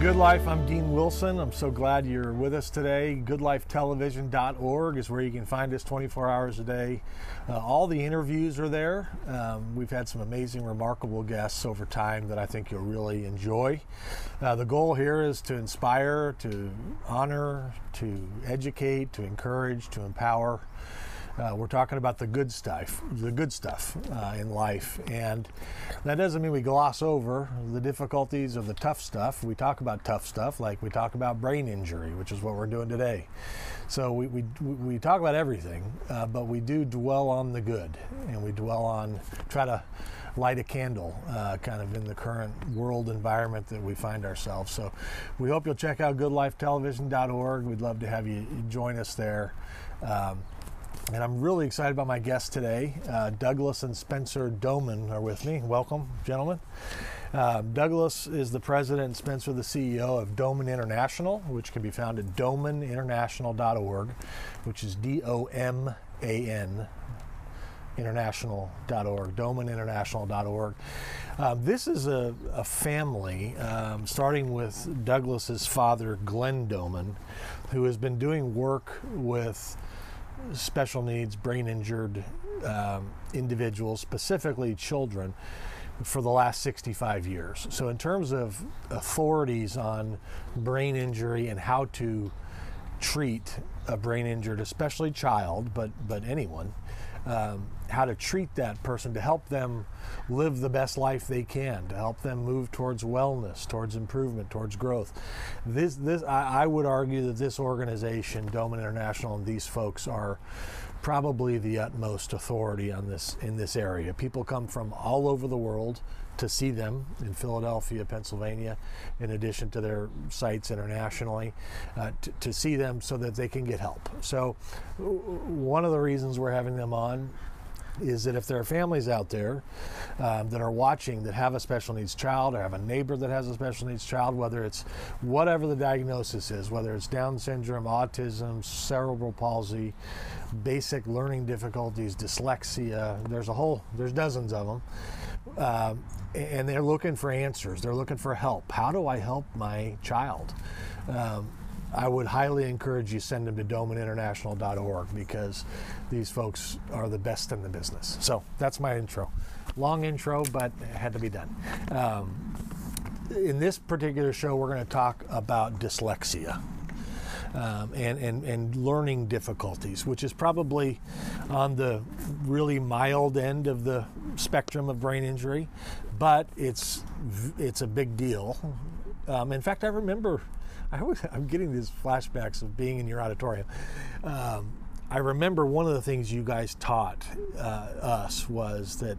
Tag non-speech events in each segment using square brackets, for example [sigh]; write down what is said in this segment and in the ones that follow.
Good Life. I'm Dean Wilson. I'm so glad you're with us today. GoodLifeTelevision.org is where you can find us 24 hours a day. Uh, all the interviews are there. Um, we've had some amazing, remarkable guests over time that I think you'll really enjoy. Uh, the goal here is to inspire, to honor, to educate, to encourage, to empower. Uh, we're talking about the good stuff, the good stuff uh, in life, and that doesn't mean we gloss over the difficulties of the tough stuff. We talk about tough stuff, like we talk about brain injury, which is what we're doing today. So we we, we talk about everything, uh, but we do dwell on the good, and we dwell on try to light a candle, uh, kind of in the current world environment that we find ourselves. So we hope you'll check out GoodLifeTelevision.org. We'd love to have you join us there. Um, and I'm really excited about my guests today. Uh, Douglas and Spencer Doman are with me. Welcome, gentlemen. Uh, Douglas is the president and Spencer the CEO of Doman International, which can be found at domaninternational.org, which is D O M A N international.org, domaninternational.org. Um, this is a, a family, um, starting with Douglas's father, Glenn Doman, who has been doing work with special needs, brain injured um, individuals, specifically children, for the last 65 years. So, in terms of authorities on brain injury and how to treat a brain injured, especially child, but but anyone, um, how to treat that person to help them live the best life they can, to help them move towards wellness, towards improvement, towards growth. This, this, I, I would argue that this organization, Doman International, and these folks are probably the utmost authority on this in this area. People come from all over the world to see them in Philadelphia, Pennsylvania, in addition to their sites internationally, uh, to, to see them so that they can get help. So, one of the reasons we're having them on is that if there are families out there um, that are watching that have a special needs child or have a neighbor that has a special needs child, whether it's whatever the diagnosis is, whether it's Down syndrome, autism, cerebral palsy, basic learning difficulties, dyslexia, there's a whole, there's dozens of them. Um, and they're looking for answers. They're looking for help. How do I help my child? Um, I would highly encourage you send them to domaninternational.org because these folks are the best in the business. So that's my intro. Long intro, but it had to be done. Um, in this particular show, we're going to talk about dyslexia. Um, and, and, and learning difficulties, which is probably on the really mild end of the spectrum of brain injury, but it's, it's a big deal. Um, in fact, I remember [laughs] I always, I'm getting these flashbacks of being in your auditorium. Um, I remember one of the things you guys taught uh, us was that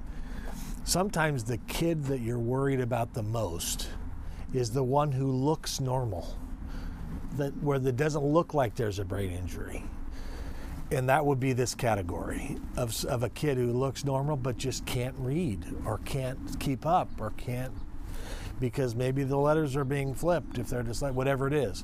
sometimes the kid that you're worried about the most is the one who looks normal, that where it doesn't look like there's a brain injury. And that would be this category of, of a kid who looks normal but just can't read or can't keep up or can't because maybe the letters are being flipped if they're just like whatever it is.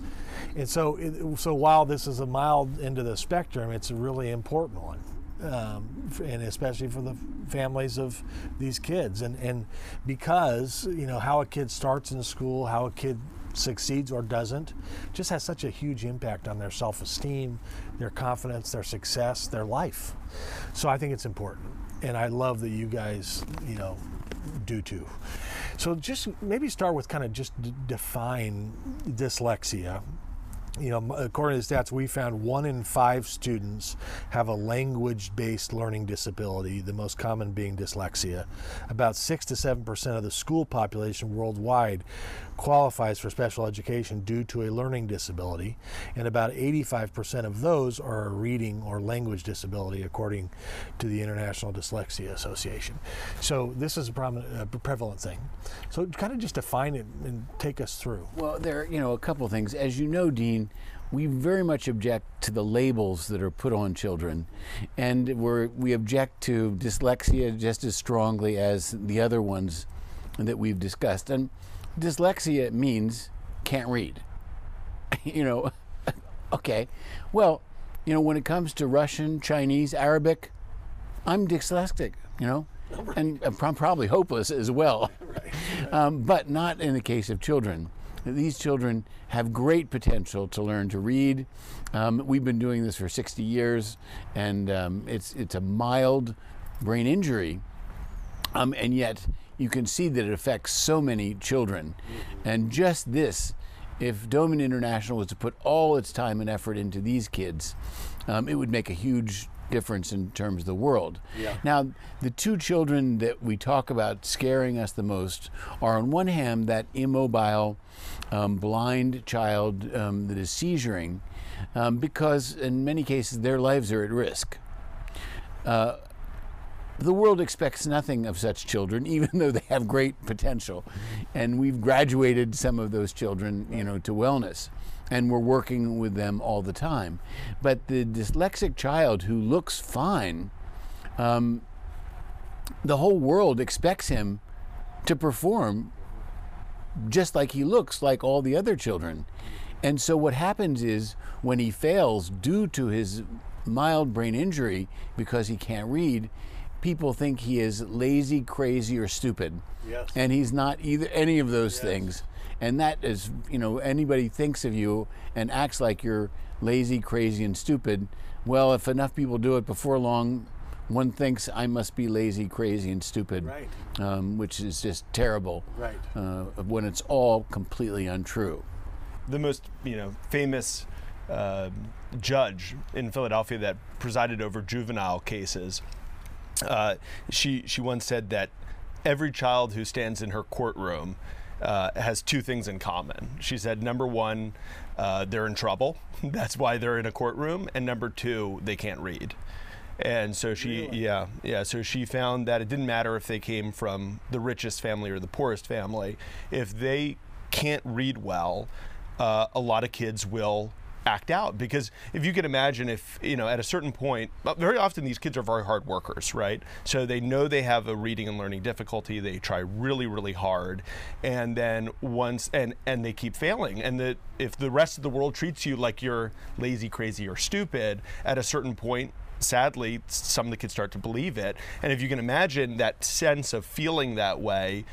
And so, it, so while this is a mild end of the spectrum, it's a really important one. Um, and especially for the families of these kids and and because you know how a kid starts in school how a kid succeeds or doesn't just has such a huge impact on their self-esteem their confidence their success their life so i think it's important and i love that you guys you know do too so just maybe start with kind of just d- define dyslexia. You know, according to the stats, we found one in five students have a language based learning disability, the most common being dyslexia. About 6 to 7% of the school population worldwide qualifies for special education due to a learning disability, and about 85% of those are a reading or language disability, according to the International Dyslexia Association. So this is a, prominent, uh, prevalent thing. So kind of just define it and take us through. Well, there are you know a couple of things. As you know, Dean, we very much object to the labels that are put on children, and we object to dyslexia just as strongly as the other ones that we've discussed. And dyslexia means can't read. [laughs] you know, [laughs] okay. Well, you know, when it comes to Russian, Chinese, Arabic, I'm dyslexic, you know, and I'm probably hopeless as well. [laughs] Um, but not in the case of children. These children have great potential to learn to read. Um, we've been doing this for 60 years, and um, it's it's a mild brain injury, um, and yet you can see that it affects so many children. And just this, if Doman International was to put all its time and effort into these kids, um, it would make a huge difference in terms of the world. Yeah. Now, the two children that we talk about scaring us the most are, on one hand, that immobile, um, blind child um, that is seizuring, um, because in many cases their lives are at risk. Uh, the world expects nothing of such children, [laughs] even though they have great potential, and we've graduated some of those children, you know, to wellness and we're working with them all the time. But the dyslexic child who looks fine, um, the whole world expects him to perform just like he looks like all the other children. And so what happens is when he fails due to his mild brain injury because he can't read, people think he is lazy, crazy, or stupid. Yes. And he's not either any of those things and that is you know anybody thinks of you and acts like you're lazy crazy and stupid well if enough people do it before long one thinks i must be lazy crazy and stupid Right. um, which is just terrible Right. uh, when it's all completely untrue the most you know famous uh, judge in Philadelphia that presided over juvenile cases. Uh, she she once said that every child who stands in her courtroom uh, has two things in common. She said, number one, uh, they're in trouble. [laughs] That's why they're in a courtroom, and number two, they can't read. And so she, Really? yeah, yeah. So she found that it didn't matter if they came from the richest family or the poorest family. If they can't read well, uh, a lot of kids will act out because if you can imagine if you know at a certain point uh, very often these kids are very hard workers right so they know they have a reading and learning difficulty they try really really hard and then once and and they keep failing and that if the rest of the world treats you like you're lazy crazy or stupid at a certain point sadly some of the kids start to believe it and if you can imagine that sense of feeling that way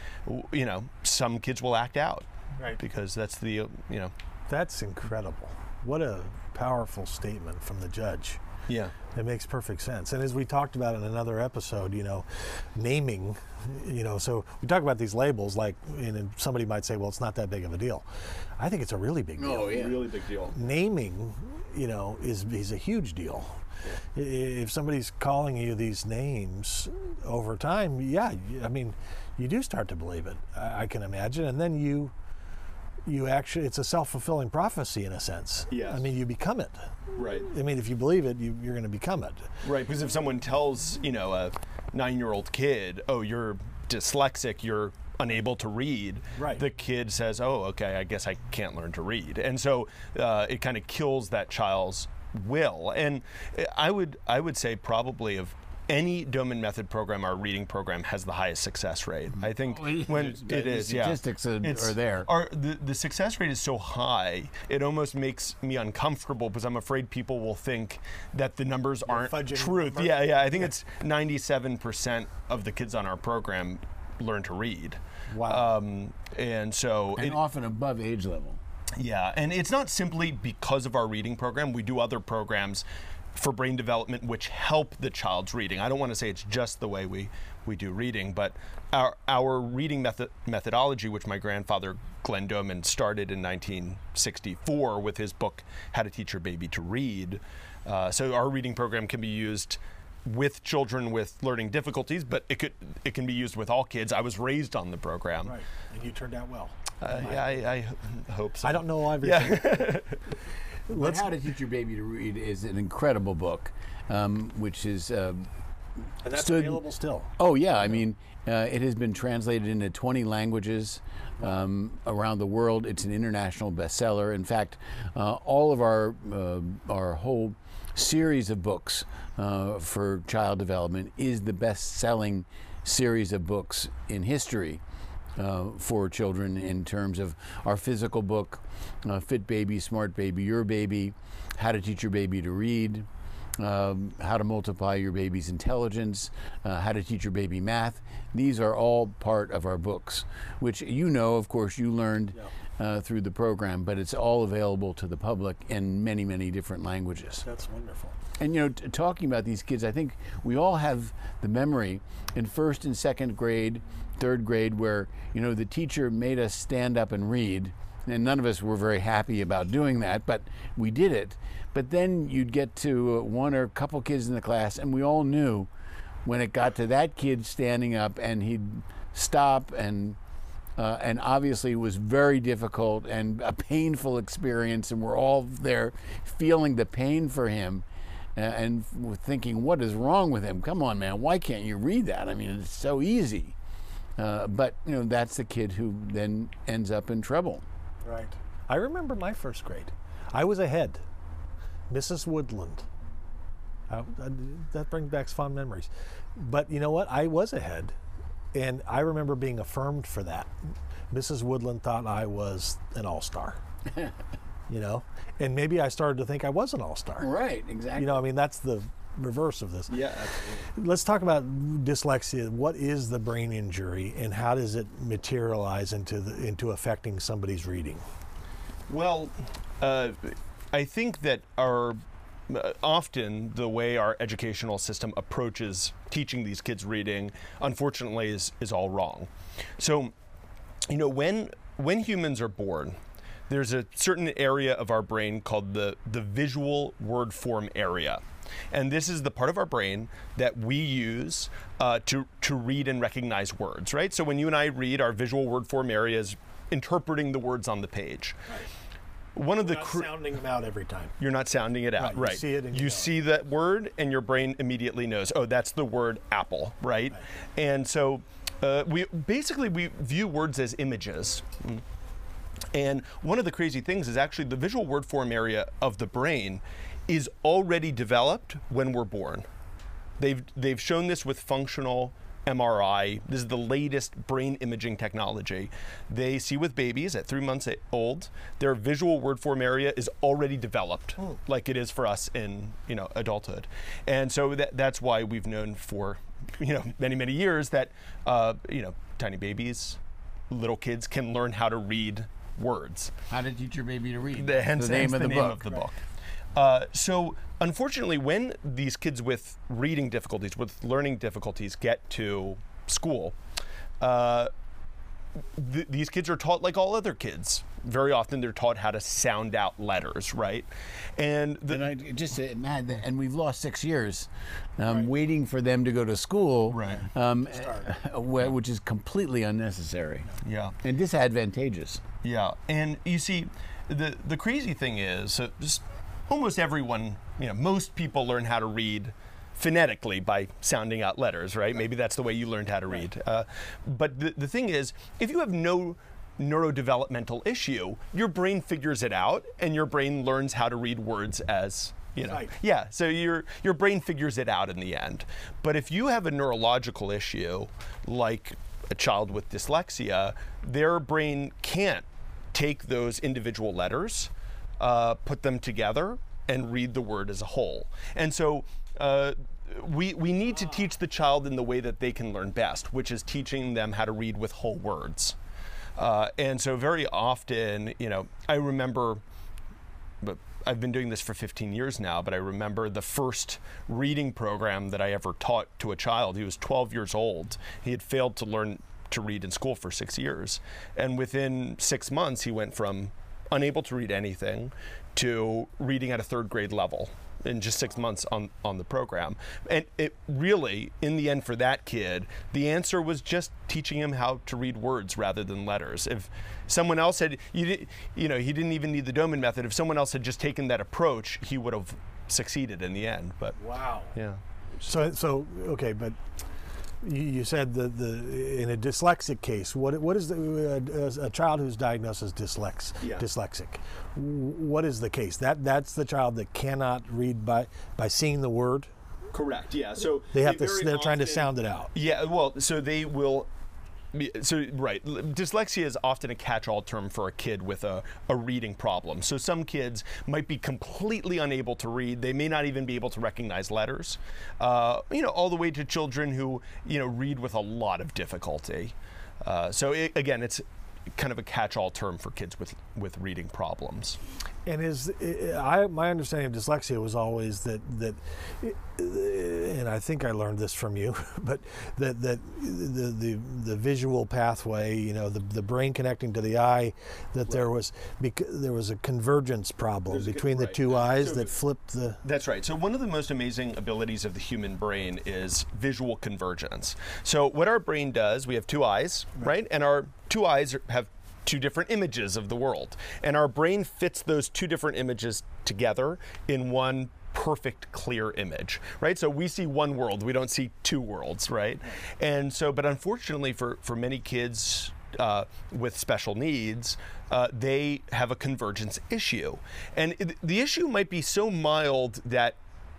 you know some kids will act out Right. because that's the you know That's incredible. What a powerful statement from the judge. yeah It makes perfect sense. And as we talked about in another episode, you know, naming, you know, so we talk about these labels like, and somebody might say, well, it's not that big of a deal. I think it's a really big deal. Oh, yeah. really big deal Naming, you know, is, is a huge deal. I- If somebody's calling you these names over time, yeah, I mean, you do start to believe it. I, I can imagine, and then you, you actually, it's a self-fulfilling prophecy in a sense. Yes. I mean, you become it. right I mean, if you believe it, you, you're going to become it. Right, because if someone tells, you know, a nine year old kid, oh, you're dyslexic, you're unable to read, Right. the kid says, oh, okay, I guess I can't learn to read. And so uh, it kind of kills that child's will. And I would, I would say probably of any Doman Method program, our reading program has the highest success rate. I think Oh, yeah. when The it is, yeah. statistics are- It's- are there. Our, the, the success rate is so high, it almost makes me uncomfortable because I'm afraid people will think that the numbers aren't fudging truth. Yeah, yeah. I think it's 97% of the kids on our program learn to read. Wow. Um, and so and it, often above age level yeah, and it's not simply because of our reading program. We do other programs for brain development which help the child's reading. I don't want to say it's just the way we, we do reading, but our, our reading method, methodology, which my grandfather Glenn Doman started in 1964 with his book How to Teach Your Baby to Read. Uh, so our reading program can be used with children with learning difficulties, but it could it can be used with all kids. I was raised on the program. Right. And you turned out well. Uh, yeah, I, I hope so. I don't know everything. [laughs] But How to Teach Your Baby to Read is an incredible book, um, which is um, And that's stood- available still. Oh yeah, I mean, uh, it has been translated into 20 languages um, around the world. It's an international bestseller. In fact, uh, all of our uh, our whole series of books uh, for child development is the best-selling series of books in history. Uh, for children, in terms of our physical book, uh, Fit Baby, Smart Baby, Your Baby, How to Teach Your Baby to Read, um, how to multiply your baby's intelligence, uh, how to teach your baby math. These are all part of our books, which you know, of course, you learned uh, through the program, but it's all available to the public in many, many different languages. That's wonderful. And you know, t- talking about these kids, I think we all have the memory in first and second grade, third grade, where you know the teacher made us stand up and read, and none of us were very happy about doing that, but we did it. But then you'd get to one or a couple kids in the class, and we all knew when it got to that kid standing up, and he'd stop and uh, and obviously it was very difficult and a painful experience, and we're all there feeling the pain for him uh, and thinking, what is wrong with him? Come on, man, why can't you read that? I mean, it's so easy. Uh, but you know, that's the kid who then ends up in trouble. Right. I remember my first grade. I was ahead. Mrs. Woodland. I, that brings back fond memories. But you know what? I was ahead. And I remember being affirmed for that. Mrs. Woodland thought I was an all star. [laughs] you know? And maybe I started to think I was an all star. Right, exactly. You know, I mean, that's the reverse of this. Yeah, absolutely. Let's talk about dyslexia. What is the brain injury and how does it materialize into, the, into affecting somebody's reading? Well, uh, I think that our uh, often the way our educational system approaches teaching these kids reading, unfortunately, is is all wrong. So, you know, when when humans are born, there's a certain area of our brain called the the visual word form area. And this is the part of our brain that we use uh, to, to read and recognize words, right? So when you and I read, our visual word form area is interpreting the words on the page. One of the Not sounding them out every time. you're not sounding it out, Right, you see it and you you see that word, and your brain immediately knows. Oh, that's the word apple, right? And so, uh, we basically we view words as images. Mm. And one of the crazy things is actually the visual word form area of the brain is already developed when we're born. They've they've shown this with functional MRI. This is the latest brain imaging technology. They see with babies at three months old, their visual word form area is already developed, like it is for us in you know adulthood, and so that, that's why we've known for you know many many years that uh, you know tiny babies, little kids can learn how to read words. How to teach your baby to read? The, hence, the name hence of the, name book. of the book. Uh, so, unfortunately, when these kids with reading difficulties, with learning difficulties, get to school, uh, th- these kids are taught like all other kids. Very often, they're taught how to sound out letters, right? And the, And I just uh, mad, that, and we've lost six years um, waiting for them to go to school, Right. Um, uh, which is completely unnecessary yeah, and disadvantageous. Yeah, and you see, the the crazy thing is, so just almost everyone, you know, most people learn how to read phonetically by sounding out letters, right? Maybe that's the way you learned how to read. Uh, but the, the thing is, if you have no neurodevelopmental issue, your brain figures it out, and your brain learns how to read words as you know. Right. Yeah, so your your brain figures it out in the end. But if you have a neurological issue, like a child with dyslexia, their brain can't take those individual letters, uh, put them together, and read the word as a whole. And so. Uh, we, we need to teach the child in the way that they can learn best, which is teaching them how to read with whole words. Uh, and so, very often, you know, I remember but I've been doing this for 15 years now, but I remember the first reading program that I ever taught to a child. He was 12 years old. He had failed to learn to read in school for six years. And within six months, he went from unable to read anything to reading at a third grade level in just six months on, on the program. And it really, in the end, for that kid, the answer was just teaching him how to read words rather than letters. If someone else had, you, did, you know, he didn't even need the Doman method. If someone else had just taken that approach, he would have succeeded in the end. But Wow. yeah. So, so okay, but you, said the, the in a dyslexic case, what what is the uh, a child who's diagnosed as dyslex, Yeah. dyslexic? What is the case? That that's the child that cannot read by by seeing the word. Correct. Yeah. So They have to. They're trying to sound it out. Yeah, well, so they will. So right, dyslexia is often a catch-all term for a kid with a, a reading problem. So some kids might be completely unable to read; they may not even be able to recognize letters. Uh, you know, all the way to children who you know read with a lot of difficulty. Uh, so it, again, it's kind of a catch-all term for kids with with reading problems. And is I my understanding of dyslexia was always that that, and I think I learned this from you, [laughs] but that that the the, the visual pathway, you know, the, the brain connecting to the eye, that there was because there was a convergence problem There's between the right. two eyes So that flipped the. That's right. So one of the most amazing abilities of the human brain is visual convergence. So what our brain does, we have two eyes, right? And our two eyes are- have two different images of the world. And our brain fits those two different images together in one perfect clear image right so we see one world we don't see two worlds right and so but unfortunately for for many kids uh, with special needs, uh, they have a convergence issue. And it, the issue might be so mild that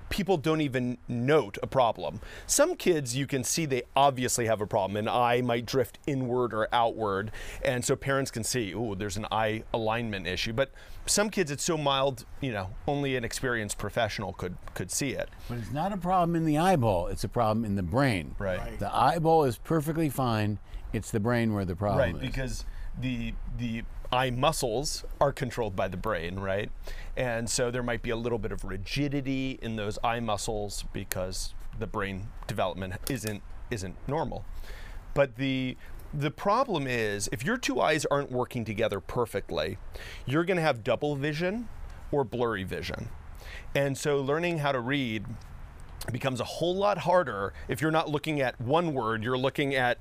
people don't even note a problem. Some kids, you can see they obviously have a problem. An eye might drift inward or outward. And so parents can see, oh, there's an eye alignment issue. But some kids, it's so mild, you know, only an experienced professional could, could see it. But it's not a problem in the eyeball, it's a problem in the brain. Right. Right. The eyeball is perfectly fine. It's the brain where the problem right is. Right, because the the eye muscles are controlled by the brain right? And so there might be a little bit of rigidity in those eye muscles because the brain development isn't isn't normal. But the the problem is if your two eyes aren't working together perfectly you're going to have double vision or blurry vision. And so learning how to read becomes a whole lot harder if you're not looking at one word you're looking at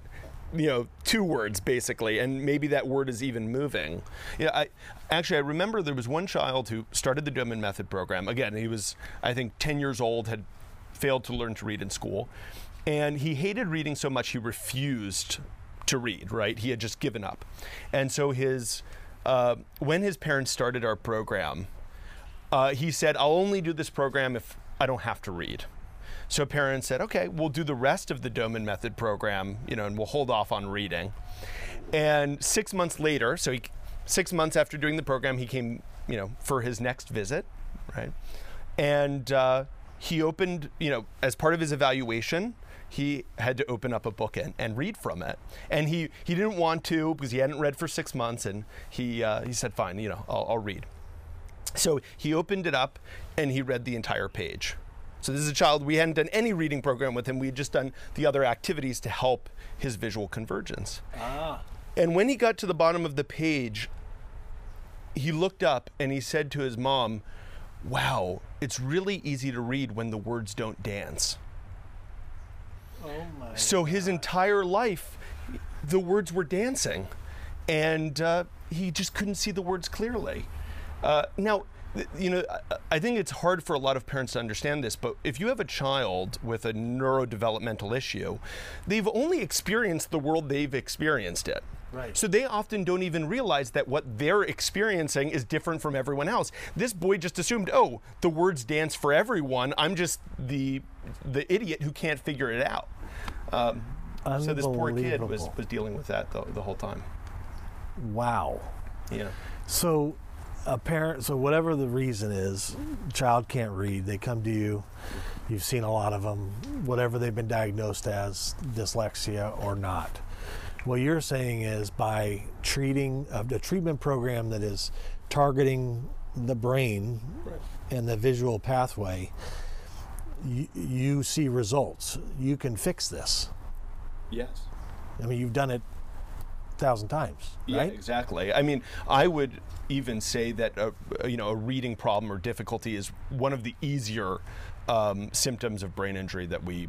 you know two words basically and maybe that word is even moving. Yeah i actually i remember there was one child who started the Doman method program. Again he was i think 10 years old had failed to learn to read in school. And he hated reading so much he refused to read right? He had just given up. And so his uh, when his parents started our program uh, he said i'll only do this program if i don't have to read so parents said, okay, we'll do the rest of the Doman Method program, you know, and we'll hold off on reading. And six months later, so he, six months after doing the program, he came, you know, for his next visit, right? And uh, he opened, you know, as part of his evaluation, he had to open up a book and, and read from it. And he, he didn't want to because he hadn't read for six months, and he, uh, he said, fine, you know, I'll, I'll read. So he opened it up and he read the entire page. So this is a child, we hadn't done any reading program with him. We had just done the other activities to help his visual convergence. Ah. And when he got to the bottom of the page, he looked up and he said to his mom, Wow, it's really easy to read when the words don't dance. Oh my. So his entire life, the words were dancing, and uh, he just couldn't see the words clearly. Uh, now, you know, I- think it's hard for a lot of parents to understand this, but if you have a child with a neurodevelopmental issue, they've only experienced the world they've experienced it. Right. So they often don't even realize that what they're experiencing is different from everyone else. This boy just assumed, oh, the words dance for everyone. I'm just the the idiot who can't figure it out. Um, so this poor kid was, was dealing with that the, the whole time. Wow. Yeah. So, a parent, so whatever the reason is, child can't read. They come to you. You've seen a lot of them, whatever they've been diagnosed as, dyslexia or not. What you're saying is by treating uh, a, a treatment program that is targeting the brain and the visual pathway, you, you see results. You can fix this. Yes. I mean, you've done it thousand times, Yeah, right? exactly. I mean, I would even say that a, you know a reading problem or difficulty is one of the easier um, symptoms of brain injury that we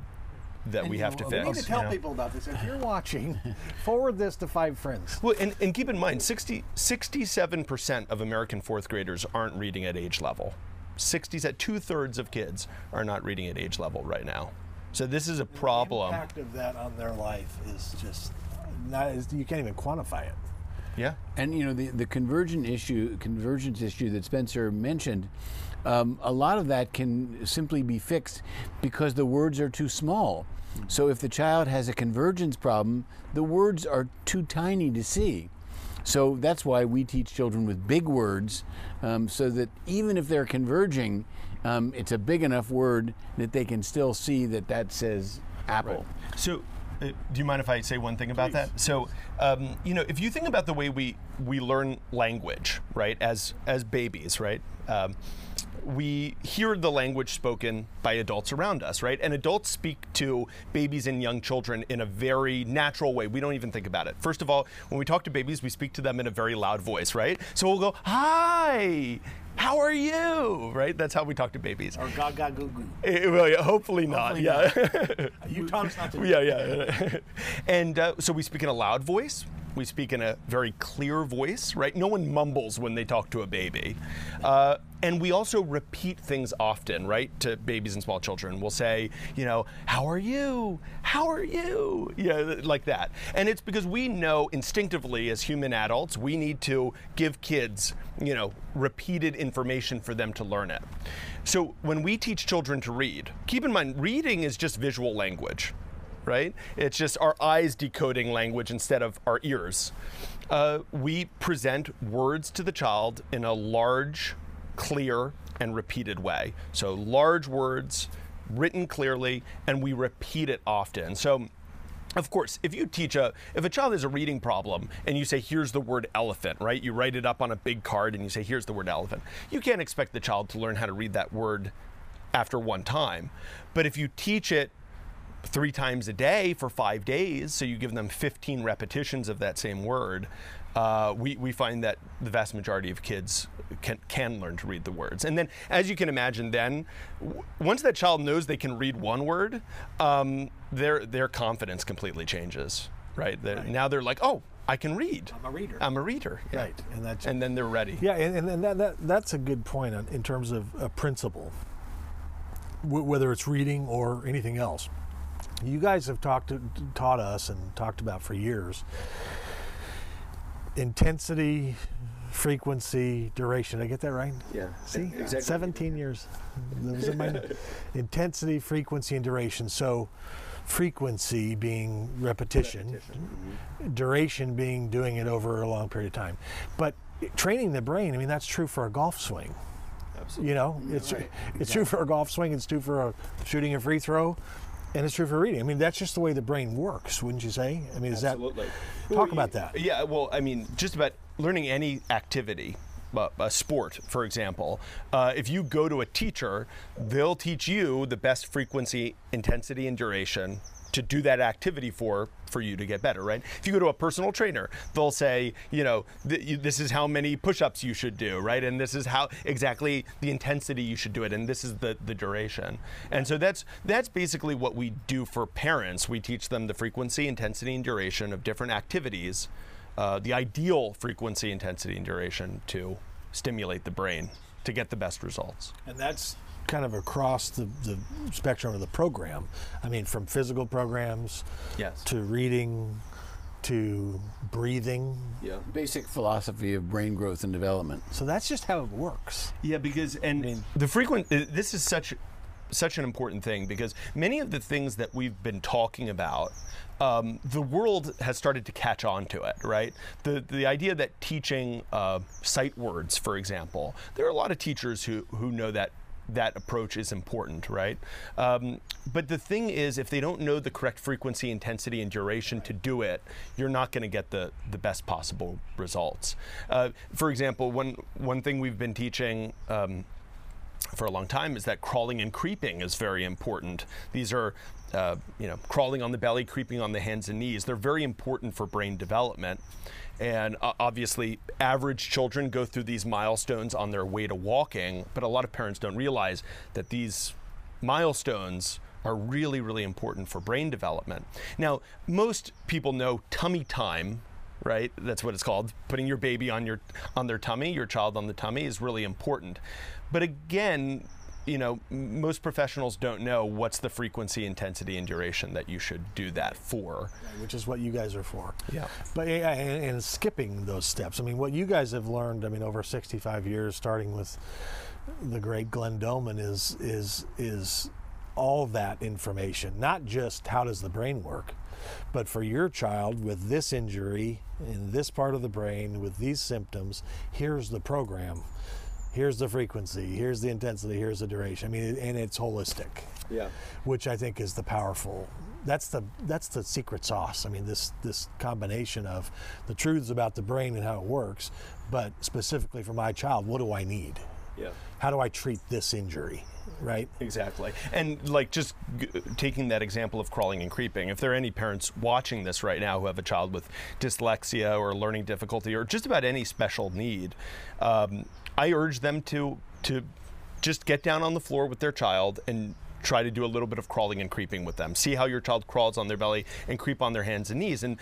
that we have to fix. We fix. need to tell know? people about this. If you're watching, [laughs] forward this to five friends. Well, and, and keep in mind, 60, 67% of American fourth graders aren't reading at age level. 60, two thirds of kids are not reading at age level right now. So this is a problem. The impact of that on their life is just not. Is, you can't even quantify it. Yeah. And you know the the convergent issue, convergence issue that Spencer mentioned, um, a lot of that can simply be fixed because the words are too small. So if the child has a convergence problem, the words are too tiny to see. So that's why we teach children with big words, um, so that even if they're converging, um, it's a big enough word that they can still see that that says apple. Right. So do you mind if I say one thing about that? So, um, you know, if you think about the way we we learn language, right, as as babies, right, um, we hear the language spoken by adults around us, right, and adults speak to babies and young children in a very natural way. We don't even think about it. First of all, when we talk to babies, we speak to them in a very loud voice, right? So we'll go, "Hi." How are you? Right? That's how we talk to babies. Or gaga goo goo. Eh, well, yeah, hopefully not. Hopefully yeah. [laughs] You taught us not to. yeah, yeah. [laughs] and uh, so we speak in a loud voice. We speak in a very clear voice, right? No one mumbles when they talk to a baby. Uh, and we also repeat things often, right, to babies and small children. We'll say, you know, how are you? How are you? Yeah, like that. And it's because we know instinctively as human adults, we need to give kids, you know, repeated information for them to learn it. So when we teach children to read, keep in mind, reading is just visual language right? It's just our eyes decoding language instead of our ears. Uh, we present words to the child in a large, clear, and repeated way. So large words, written clearly, and we repeat it often. So of course, if you teach a, if a child has a reading problem and you say, here's the word elephant, right? You write it up on a big card and you say, here's the word elephant. You can't expect the child to learn how to read that word after one time. But if you teach it three times a day for five days, so you give them 15 repetitions of that same word, uh, we, we find that the vast majority of kids can, can learn to read the words. And then, as you can imagine, then w- once that child knows they can read one word, um, their, their confidence completely changes, right? They're- Right. Now they're like, oh, I can read. I'm a reader. I'm a reader. yeah. Right, and that's And then they're ready. Yeah, and, and, and that, that, that's a good point in terms of a principle, w- whether it's reading or anything else. You guys have talked to, taught us and talked about for years intensity, frequency, duration. Did I get that right? Yeah. See, 17 years. That was in my [laughs] intensity, frequency, and duration. So, frequency being repetition, mm-hmm. duration being doing it over a long period of time. But training the brain, I mean, that's true for a golf swing. Absolutely. You know, it's it's true for a golf swing. It's true for a, shooting a free throw, and it's true for reading. I mean, that's just the way the brain works, wouldn't you say? I mean, is Absolutely. that talk about that? Yeah, well, I mean, just about learning any activity. uh, A sport, for example, uh, if you go to a teacher, they'll teach you the best frequency, intensity, and duration to do that activity for for you to get better, right? If you go to a personal trainer, they'll say, you know, th- you, this is how many push-ups you should do, right? And this is how exactly the intensity you should do it, and this is the the duration. And so that's that's basically what we do for parents. We teach them the frequency, intensity, and duration of different activities uh, the ideal frequency, intensity, and duration to stimulate the brain to get the best results. And that's kind of across the, the spectrum of the program. I mean, from physical programs Yes. to reading to breathing. Yeah. Basic philosophy of brain growth and development. So that's just how it works. Yeah, because and the frequent uh, this is such such an important thing because many of the things that we've been talking about um, the world has started to catch on to it, right? The the idea that teaching uh, sight words, for example, there are a lot of teachers who who know that that approach is important, right? Um, but the thing is, if they don't know the correct frequency, intensity, and duration to do it, you're not going to get the, the best possible results. Uh, for example, one one thing we've been teaching. Um, for a long time is that crawling and creeping is very important. These are, uh, you know, crawling on the belly, creeping on the hands and knees. They're very important for brain development. And uh, obviously, average children go through these milestones on their way to walking, but a lot of parents don't realize that these milestones are really, really important for brain development. Now, most people know tummy time right? That's what it's called. Putting your baby on your on their tummy your child on the tummy is really important. But again you know most professionals don't know what's the frequency intensity and duration that you should do that for which is what you guys are for. Yeah. But yeah, and, and skipping those steps. I mean, what you guys have learned. I mean, over 65 years, starting with the great Glenn Doman, is is is all that information. Not just how does the brain work, but for your child with this injury in this part of the brain with these symptoms, here's the program. Here's the frequency. Here's the intensity. Here's the duration. I mean, and it's holistic. Yeah. which I think is the powerful. That's the that's the secret sauce. I mean, this this combination of the truths about the brain and how it works, but specifically for my child, what do I need? Yeah. How do I treat this injury? Right? Exactly. And like just g- taking that example of crawling and creeping, if there are any parents watching this right now who have a child with dyslexia or learning difficulty or just about any special need, um, I urge them to to just get down on the floor with their child and try to do a little bit of crawling and creeping with them. See how your child crawls on their belly and creep on their hands and knees and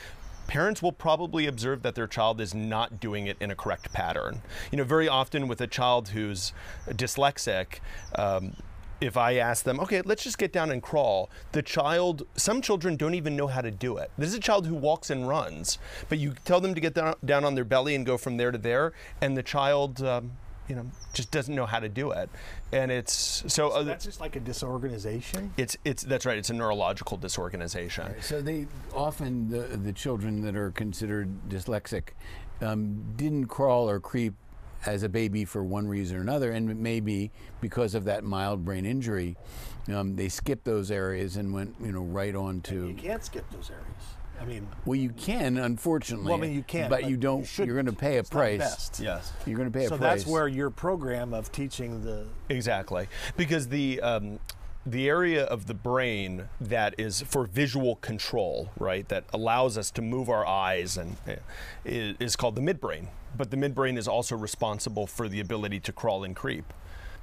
parents will probably observe that their child is not doing it in a correct pattern. You know, very often with a child who's dyslexic, um, if I ask them, okay, let's just get down and crawl, the child, some children don't even know how to do it. This is a child who walks and runs, but you tell them to get down, on their belly and go from there to there, and the child, um, you know, just doesn't know how to do it. And it's so. Uh, That's just like a disorganization. it's it's that's right. It's a neurological disorganization. So they often the the children that are considered dyslexic um, didn't crawl or creep as a baby for one reason or another, and maybe because of that mild brain injury, um, they skipped those areas and went you know right on to. You can't skip those areas. I mean, Well, you can, unfortunately. Well, I mean, you can, but, but you don't. you shouldn't. are going to pay a It's not price. best. Yes. You're going to pay so a price. So that's where your program of teaching the Exactly, because the um, the area of the brain that is for visual control, right, that allows us to move our eyes, and uh, is, is called the midbrain. But the midbrain is also responsible for the ability to crawl and creep.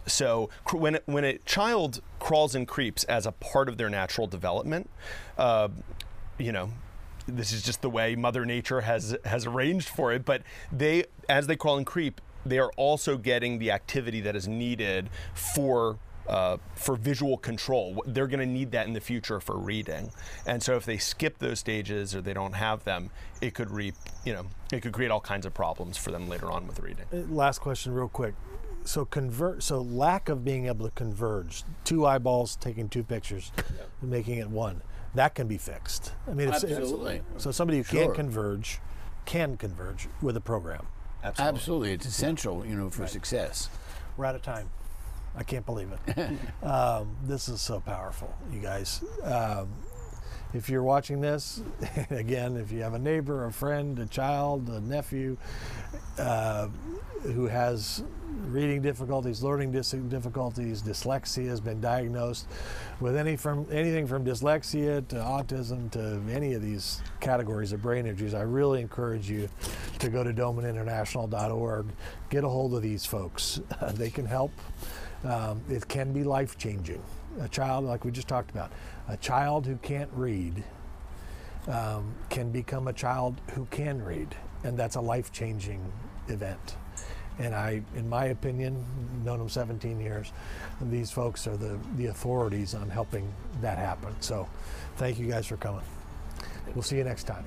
So cr- when it, when a child crawls and creeps as a part of their natural development, uh, you know, this is just the way Mother Nature has has arranged for it. But they, as they crawl and creep, they are also getting the activity that is needed for. Uh, for visual control, they're going to need that in the future for reading, and so if they skip those stages or they don't have them, it could reap, you know, it could create all kinds of problems for them later on with reading. Uh, last question real quick so convert so lack of being able to converge two eyeballs taking two pictures and making it one that can be fixed. I mean it's, it's- Absolutely. so somebody who Sure. can't converge can converge with a program. Absolutely, it's essential, you know, for success. we're out of time. I can't believe it. [laughs] Um, this is so powerful you guys. Um, if you're watching this [laughs] again if you have a neighbor a friend a child a nephew uh, who has reading difficulties, learning difficulties, dyslexia has been diagnosed with any from anything from dyslexia to autism to any of these categories of brain injuries. I really encourage you to go to domaninternational.org, get a hold of these folks. [laughs] they can help. Um, it can be life changing. A child, like we just talked about, a child who can't read um, can become a child who can read, and that's a life changing event. And I, in my opinion, known them 17 years, these folks are the, the authorities on helping that happen. So thank you guys for coming. We'll see you next time.